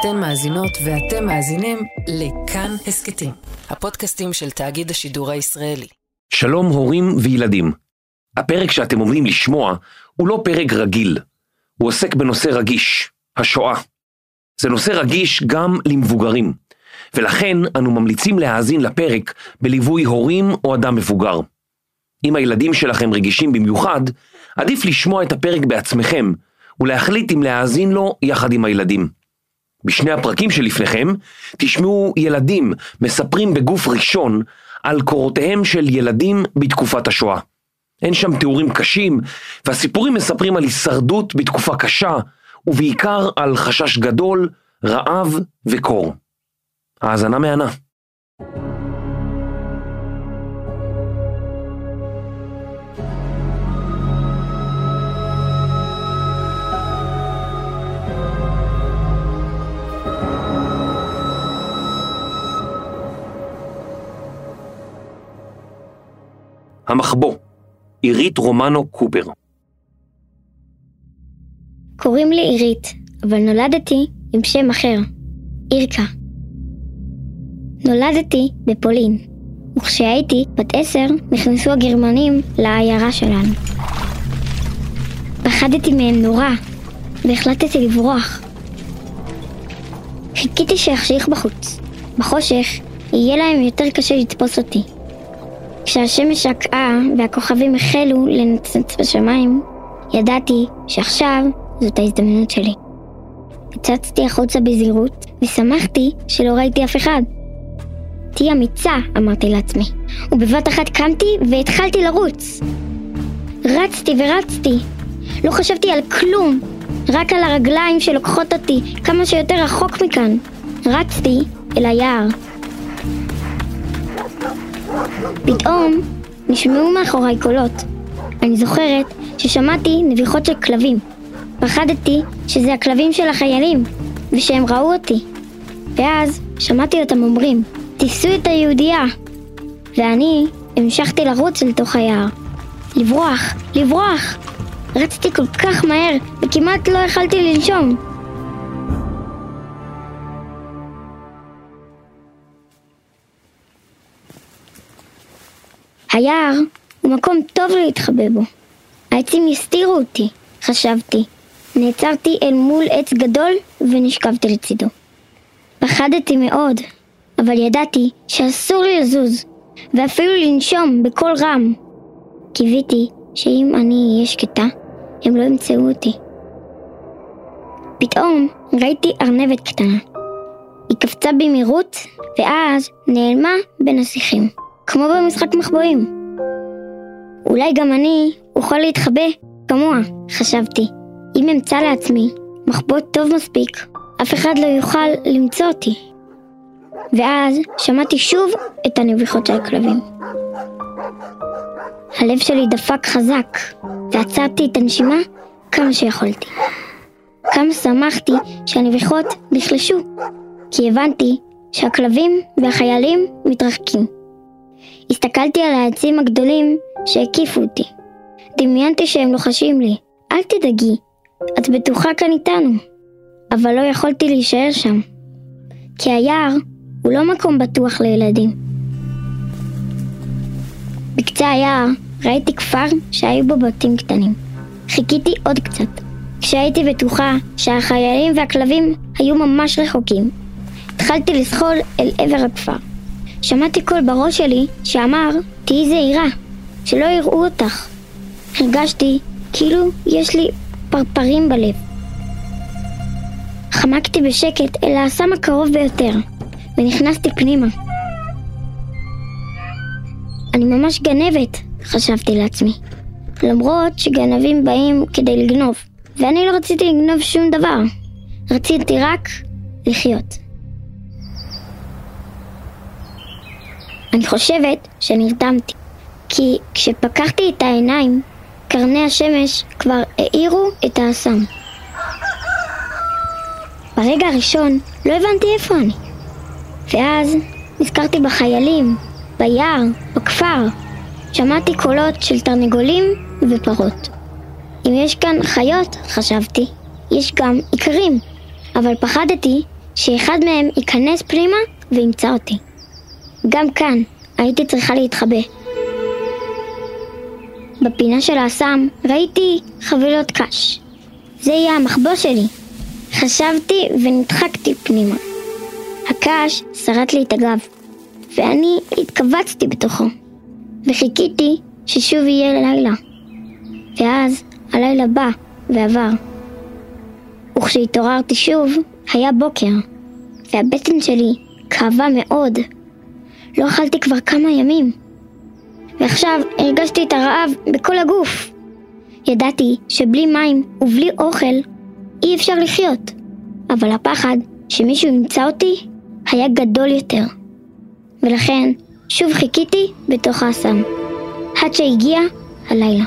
אתן מאזינות ואתם מאזינים לכאן הסכתים, הפודקאסטים של תאגיד השידור הישראלי. שלום הורים וילדים. הפרק שאתם עומדים לשמוע הוא לא פרק רגיל, הוא עוסק בנושא רגיש, השואה. זה נושא רגיש גם למבוגרים, ולכן אנו ממליצים להאזין לפרק בליווי הורים או אדם מבוגר. אם הילדים שלכם רגישים במיוחד, עדיף לשמוע את הפרק בעצמכם ולהחליט אם להאזין לו יחד עם הילדים. בשני הפרקים שלפניכם תשמעו ילדים מספרים בגוף ראשון על קורותיהם של ילדים בתקופת השואה. אין שם תיאורים קשים, והסיפורים מספרים על הישרדות בתקופה קשה, ובעיקר על חשש גדול, רעב וקור. האזנה מהנה. המחבוא, עירית רומנו קופר. קוראים לי עירית, אבל נולדתי עם שם אחר, אירקה. נולדתי בפולין, וכשהייתי בת עשר נכנסו הגרמנים לעיירה שלנו. פחדתי מהם נורא, והחלטתי לברוח. חיכיתי שיחשיך בחוץ. בחושך יהיה להם יותר קשה לתפוס אותי. כשהשמש שקעה והכוכבים החלו לנצנץ בשמיים, ידעתי שעכשיו זאת ההזדמנות שלי. הצצתי החוצה בזהירות, ושמחתי שלא ראיתי אף אחד. תהי אמיצה, אמרתי לעצמי, ובבת אחת קמתי והתחלתי לרוץ. רצתי ורצתי. לא חשבתי על כלום, רק על הרגליים שלוקחות אותי כמה שיותר רחוק מכאן. רצתי אל היער. פתאום נשמעו מאחוריי קולות. אני זוכרת ששמעתי נביחות של כלבים. פחדתי שזה הכלבים של החיילים, ושהם ראו אותי. ואז שמעתי אותם אומרים, תיסו את היהודייה. ואני המשכתי לרוץ אל תוך היער. לברוח, לברוח! רצתי כל כך מהר, וכמעט לא יכלתי לנשום. היער הוא מקום טוב להתחבא בו. העצים יסתירו אותי, חשבתי. נעצרתי אל מול עץ גדול ונשכבתי לצידו. פחדתי מאוד, אבל ידעתי שאסור לי לזוז, ואפילו לנשום בקול רם. קיוויתי שאם אני אהיה שקטה, הם לא ימצאו אותי. פתאום ראיתי ארנבת קטנה. היא קפצה במהירות, ואז נעלמה בין השיחים. כמו במשחק מחבואים. אולי גם אני אוכל להתחבא כמוה, חשבתי. אם אמצא לעצמי מחבוא טוב מספיק, אף אחד לא יוכל למצוא אותי. ואז שמעתי שוב את הנביחות של הכלבים. הלב שלי דפק חזק, ועצרתי את הנשימה כמה שיכולתי. כמה שמחתי שהנביחות נחלשו, כי הבנתי שהכלבים והחיילים מתרחקים. הסתכלתי על העצים הגדולים שהקיפו אותי. דמיינתי שהם לוחשים לי, אל תדאגי, את בטוחה כאן איתנו. אבל לא יכולתי להישאר שם. כי היער הוא לא מקום בטוח לילדים. בקצה היער ראיתי כפר שהיו בו בתים קטנים. חיכיתי עוד קצת. כשהייתי בטוחה שהחיילים והכלבים היו ממש רחוקים, התחלתי לזחול אל עבר הכפר. שמעתי קול בראש שלי שאמר, תהיי זהירה, שלא יראו אותך. הרגשתי כאילו יש לי פרפרים בלב. חמקתי בשקט אל האסם הקרוב ביותר, ונכנסתי פנימה. אני ממש גנבת, חשבתי לעצמי. למרות שגנבים באים כדי לגנוב, ואני לא רציתי לגנוב שום דבר. רציתי רק לחיות. אני חושבת שנרדמתי, כי כשפקחתי את העיניים, קרני השמש כבר האירו את האסם. ברגע הראשון לא הבנתי איפה אני. ואז נזכרתי בחיילים, ביער, בכפר. שמעתי קולות של תרנגולים ופרות. אם יש כאן חיות, חשבתי, יש גם איכרים. אבל פחדתי שאחד מהם ייכנס פנימה וימצא אותי. גם כאן הייתי צריכה להתחבא. בפינה של האסם ראיתי חבילות קש. זה יהיה המחבוא שלי. חשבתי ונדחקתי פנימה. הקש שרט לי את הגב, ואני התכווצתי בתוכו, וחיכיתי ששוב יהיה לילה. ואז הלילה בא ועבר. וכשהתעוררתי שוב, היה בוקר, והבטן שלי כאבה מאוד. לא אכלתי כבר כמה ימים, ועכשיו הרגשתי את הרעב בכל הגוף. ידעתי שבלי מים ובלי אוכל אי אפשר לחיות, אבל הפחד שמישהו ימצא אותי היה גדול יותר. ולכן שוב חיכיתי בתוך האסם, עד שהגיע הלילה.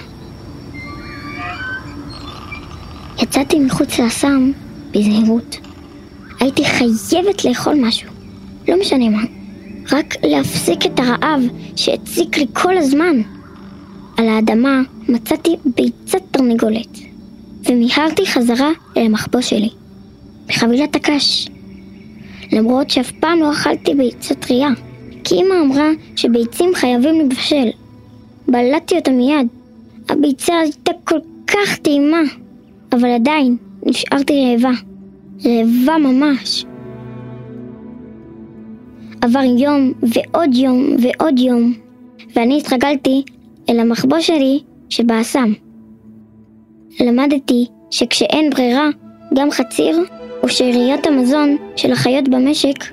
יצאתי מחוץ לאסם בזהירות. הייתי חייבת לאכול משהו, לא משנה מה. רק להפסיק את הרעב שהציק לי כל הזמן. על האדמה מצאתי ביצת תרנגולת, ומיהרתי חזרה אל המחבוא שלי, בחבילת הקש. למרות שאף פעם לא אכלתי ביצה טריה, כי אמא אמרה שביצים חייבים לבשל. בלעתי אותה מיד. הביצה הייתה כל כך טעימה, אבל עדיין נשארתי רעבה. רעבה ממש. עבר יום ועוד יום ועוד יום, ואני התרגלתי אל המחבוא שלי שבאסם. למדתי שכשאין ברירה, גם חציר ושאריות המזון של החיות במשק,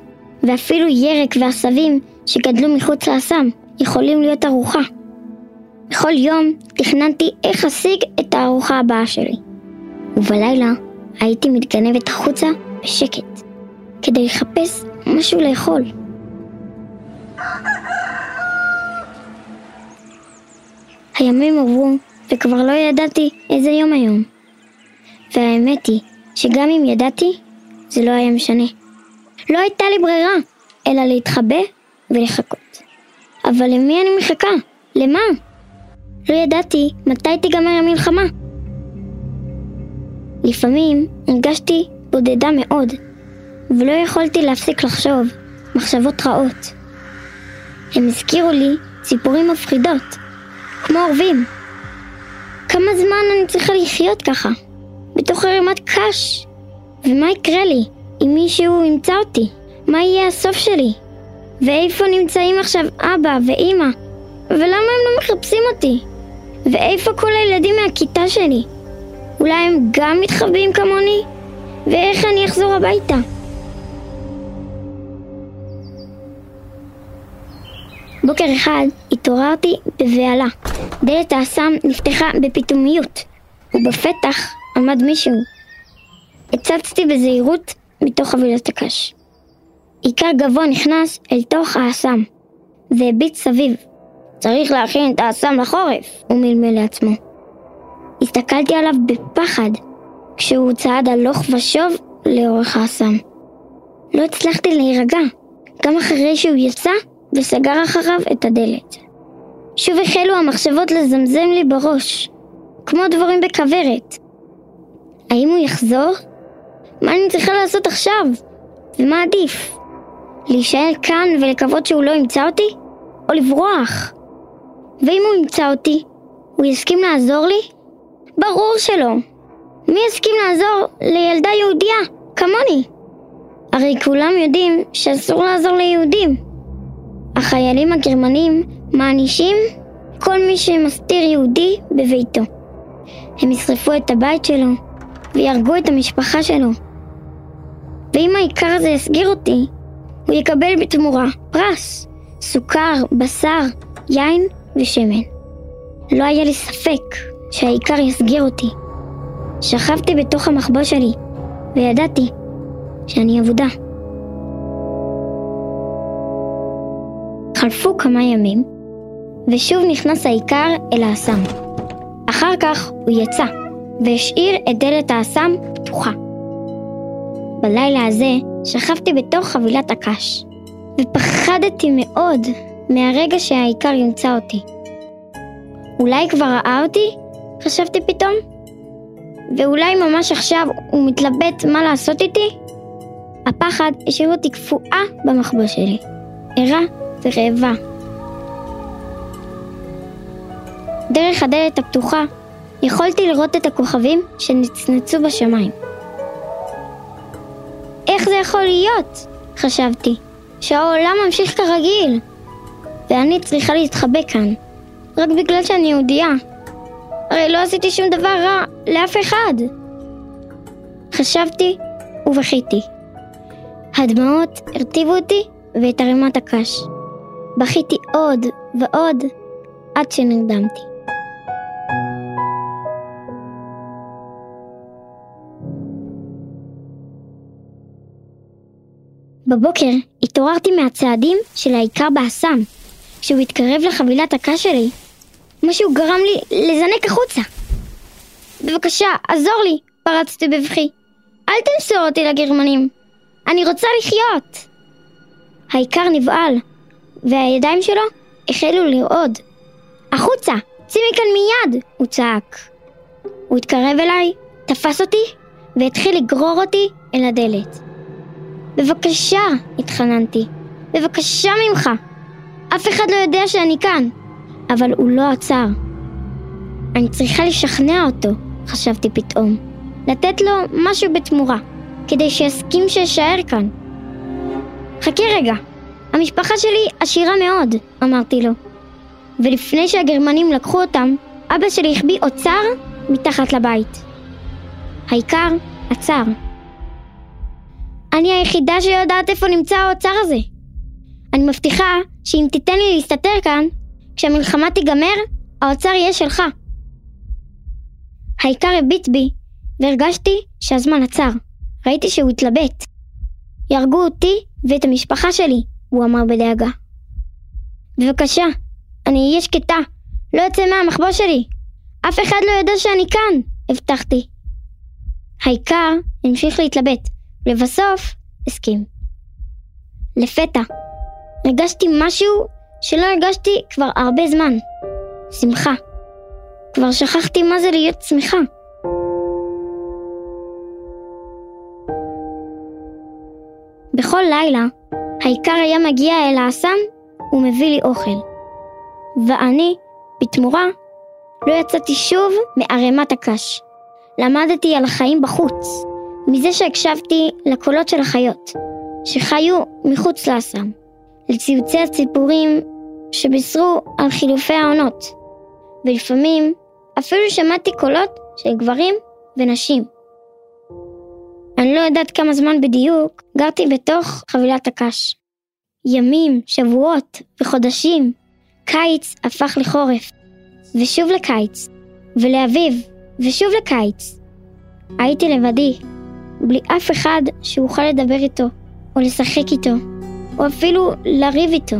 ואפילו ירק ועשבים שגדלו מחוץ לאסם, יכולים להיות ארוחה. בכל יום תכננתי איך אשיג את הארוחה הבאה שלי. ובלילה הייתי מתגנבת החוצה בשקט, כדי לחפש משהו לאכול. הימים עברו, וכבר לא ידעתי איזה יום היום. והאמת היא, שגם אם ידעתי, זה לא היה משנה. לא הייתה לי ברירה, אלא להתחבא ולחכות. אבל למי אני מחכה? למה? לא ידעתי מתי תיגמר המלחמה. לפעמים הרגשתי בודדה מאוד, ולא יכולתי להפסיק לחשוב מחשבות רעות. הם הזכירו לי ציפורים מפחידות, כמו עורבים. כמה זמן אני צריכה לחיות ככה, בתוך ערימת קש? ומה יקרה לי אם מישהו ימצא אותי? מה יהיה הסוף שלי? ואיפה נמצאים עכשיו אבא ואימא? ולמה הם לא מחפשים אותי? ואיפה כל הילדים מהכיתה שלי? אולי הם גם מתחבאים כמוני? ואיך אני אחזור הביתה? בוקר אחד התעוררתי בבהלה. דלת האסם נפתחה בפתאומיות, ובפתח עמד מישהו. הצצתי בזהירות מתוך חבילת הקש. עיקר גבוה נכנס אל תוך האסם, והביט סביב. צריך להכין את האסם לחורף, הוא מלמל לעצמו. הסתכלתי עליו בפחד, כשהוא צעד הלוך ושוב לאורך האסם. לא הצלחתי להירגע, גם אחרי שהוא יצא וסגר אחריו את הדלת. שוב החלו המחשבות לזמזם לי בראש, כמו דבורים בכוורת. האם הוא יחזור? מה אני צריכה לעשות עכשיו? ומה עדיף? להישאר כאן ולקוות שהוא לא ימצא אותי? או לברוח? ואם הוא ימצא אותי, הוא יסכים לעזור לי? ברור שלא. מי יסכים לעזור לילדה יהודייה, כמוני? הרי כולם יודעים שאסור לעזור ליהודים. החיילים הגרמנים מענישים כל מי שמסתיר יהודי בביתו. הם ישרפו את הבית שלו ויהרגו את המשפחה שלו. ואם העיקר הזה יסגיר אותי, הוא יקבל בתמורה פרס, סוכר, בשר, יין ושמן. לא היה לי ספק שהעיקר יסגיר אותי. שכבתי בתוך המחבוא שלי, וידעתי שאני אבודה. חלפו כמה ימים, ושוב נכנס העיקר אל האסם. אחר כך הוא יצא, והשאיר את דלת האסם פתוחה. בלילה הזה שכבתי בתוך חבילת הקש, ופחדתי מאוד מהרגע שהעיקר ימצא אותי. אולי כבר ראה אותי? חשבתי פתאום. ואולי ממש עכשיו הוא מתלבט מה לעשות איתי? הפחד השאיר אותי קפואה במחבוא שלי, ערה ורעבה. דרך הדלת הפתוחה יכולתי לראות את הכוכבים שנצנצו בשמיים. איך זה יכול להיות? חשבתי, שהעולם ממשיך כרגיל, ואני צריכה להתחבא כאן, רק בגלל שאני יהודייה. הרי לא עשיתי שום דבר רע לאף אחד. חשבתי ובכיתי. הדמעות הרטיבו אותי ואת ערימת הקש. בכיתי עוד ועוד עד שנרדמתי. בבוקר התעוררתי מהצעדים של האיכר באסם. כשהוא התקרב לחבילת הקש שלי, משהו גרם לי לזנק החוצה. בבקשה, עזור לי, פרצתי בבכי. אל תמסור אותי לגרמנים. אני רוצה לחיות. האיכר נבהל, והידיים שלו החלו לרעוד. החוצה! צאי מכאן מיד! הוא צעק. הוא התקרב אליי, תפס אותי, והתחיל לגרור אותי אל הדלת. בבקשה, התחננתי. בבקשה ממך. אף אחד לא יודע שאני כאן. אבל הוא לא עצר. אני צריכה לשכנע אותו, חשבתי פתאום. לתת לו משהו בתמורה, כדי שיסכים שאשאר כאן. חכה רגע, המשפחה שלי עשירה מאוד, אמרתי לו. ולפני שהגרמנים לקחו אותם, אבא שלי החביא אוצר מתחת לבית. העיקר עצר. אני היחידה שיודעת איפה נמצא האוצר הזה. אני מבטיחה שאם תיתן לי להסתתר כאן, כשהמלחמה תיגמר, האוצר יהיה שלך. העיקר הביט בי, והרגשתי שהזמן עצר. ראיתי שהוא התלבט. יהרגו אותי ואת המשפחה שלי, הוא אמר בדאגה. בבקשה, אני אהיה שקטה, לא אצא מהמחבוא שלי. אף אחד לא יודע שאני כאן, הבטחתי. העיקר המשיך להתלבט, לבסוף הסכים. לפתע, הרגשתי משהו שלא הרגשתי כבר הרבה זמן. שמחה. כבר שכחתי מה זה להיות שמחה. בכל לילה, העיקר היה מגיע אל האסם ומביא לי אוכל. ואני, בתמורה, לא יצאתי שוב מערימת הקש. למדתי על החיים בחוץ, מזה שהקשבתי לקולות של החיות, שחיו מחוץ לאסם, לציוצי הציפורים שבישרו על חילופי העונות, ולפעמים אפילו שמעתי קולות של גברים ונשים. אני לא יודעת כמה זמן בדיוק גרתי בתוך חבילת הקש. ימים, שבועות וחודשים, קיץ הפך לחורף, ושוב לקיץ, ולאביב, ושוב לקיץ. הייתי לבדי, בלי אף אחד שאוכל לדבר איתו, או לשחק איתו, או אפילו לריב איתו.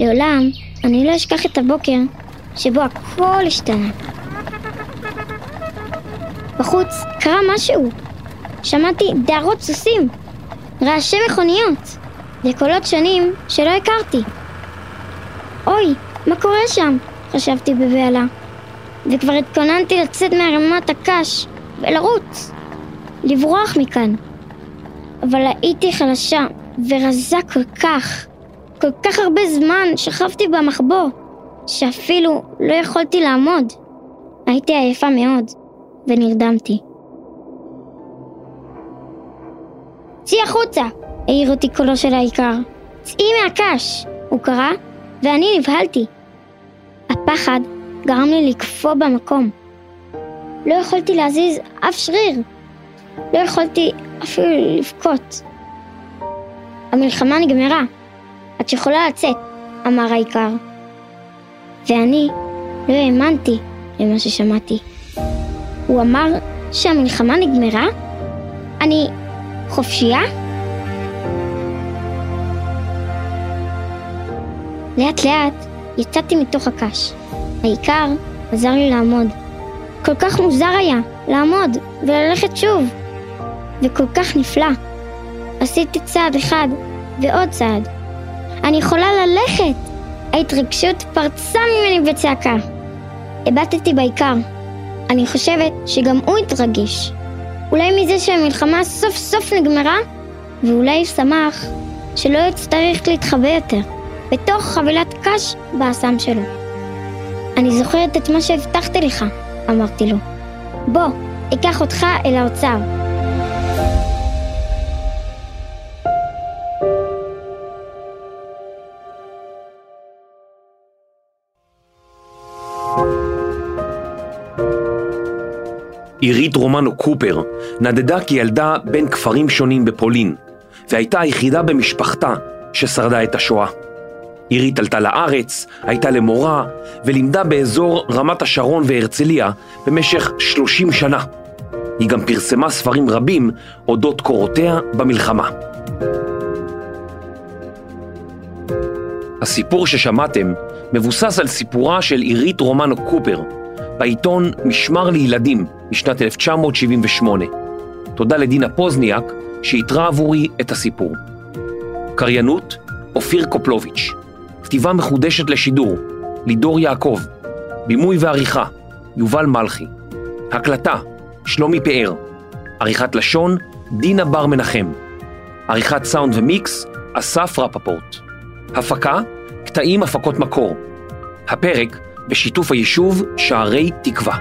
לעולם אני לא אשכח את הבוקר שבו הכל השתנה. בחוץ קרה משהו. שמעתי דהרות סוסים, רעשי מכוניות וקולות שונים שלא הכרתי. אוי, מה קורה שם? חשבתי בבהלה. וכבר התכוננתי לצאת מהרמת הקש ולרוץ, לברוח מכאן. אבל הייתי חלשה ורזה כל כך, כל כך הרבה זמן שכבתי במחבוא, שאפילו לא יכולתי לעמוד. הייתי עייפה מאוד, ונרדמתי. צאי החוצה! העיר אותי קולו של האיכר. צאי מהקש! הוא קרא, ואני נבהלתי. הפחד גרם לי לקפוא במקום. לא יכולתי להזיז אף שריר. לא יכולתי אפילו לבכות. המלחמה נגמרה. את יכולה לצאת, אמר האיכר. ואני לא האמנתי למה ששמעתי. הוא אמר שהמלחמה נגמרה? אני חופשייה? לאט לאט יצאתי מתוך הקש. העיקר עזר לי לעמוד. כל כך מוזר היה לעמוד וללכת שוב, וכל כך נפלא. עשיתי צעד אחד ועוד צעד. אני יכולה ללכת! ההתרגשות פרצה ממני בצעקה. הבטתי בעיקר. אני חושבת שגם הוא התרגש. אולי מזה שהמלחמה סוף סוף נגמרה, ואולי שמח שלא יצטרך להתחבא יותר, בתוך חבילת קש באסם שלו. אני זוכרת את מה שהבטחתי לך, אמרתי לו. בוא, אקח אותך אל האוצר. עירית רומנו קופר נדדה כילדה בין כפרים שונים בפולין, והייתה היחידה במשפחתה ששרדה את השואה. עירית עלתה לארץ, הייתה למורה, ולימדה באזור רמת השרון והרצליה במשך 30 שנה. היא גם פרסמה ספרים רבים אודות קורותיה במלחמה. הסיפור ששמעתם מבוסס על סיפורה של עירית רומנו קופר, בעיתון משמר לילדים משנת 1978. תודה לדינה פוזניאק שאיתרה עבורי את הסיפור. קריינות, אופיר קופלוביץ'. כתיבה מחודשת לשידור, לידור יעקב. בימוי ועריכה, יובל מלכי. הקלטה, שלומי פאר. עריכת לשון, דינה בר מנחם. עריכת סאונד ומיקס, אסף רפפורט. הפקה, קטעים הפקות מקור. הפרק בשיתוף היישוב שערי תקווה.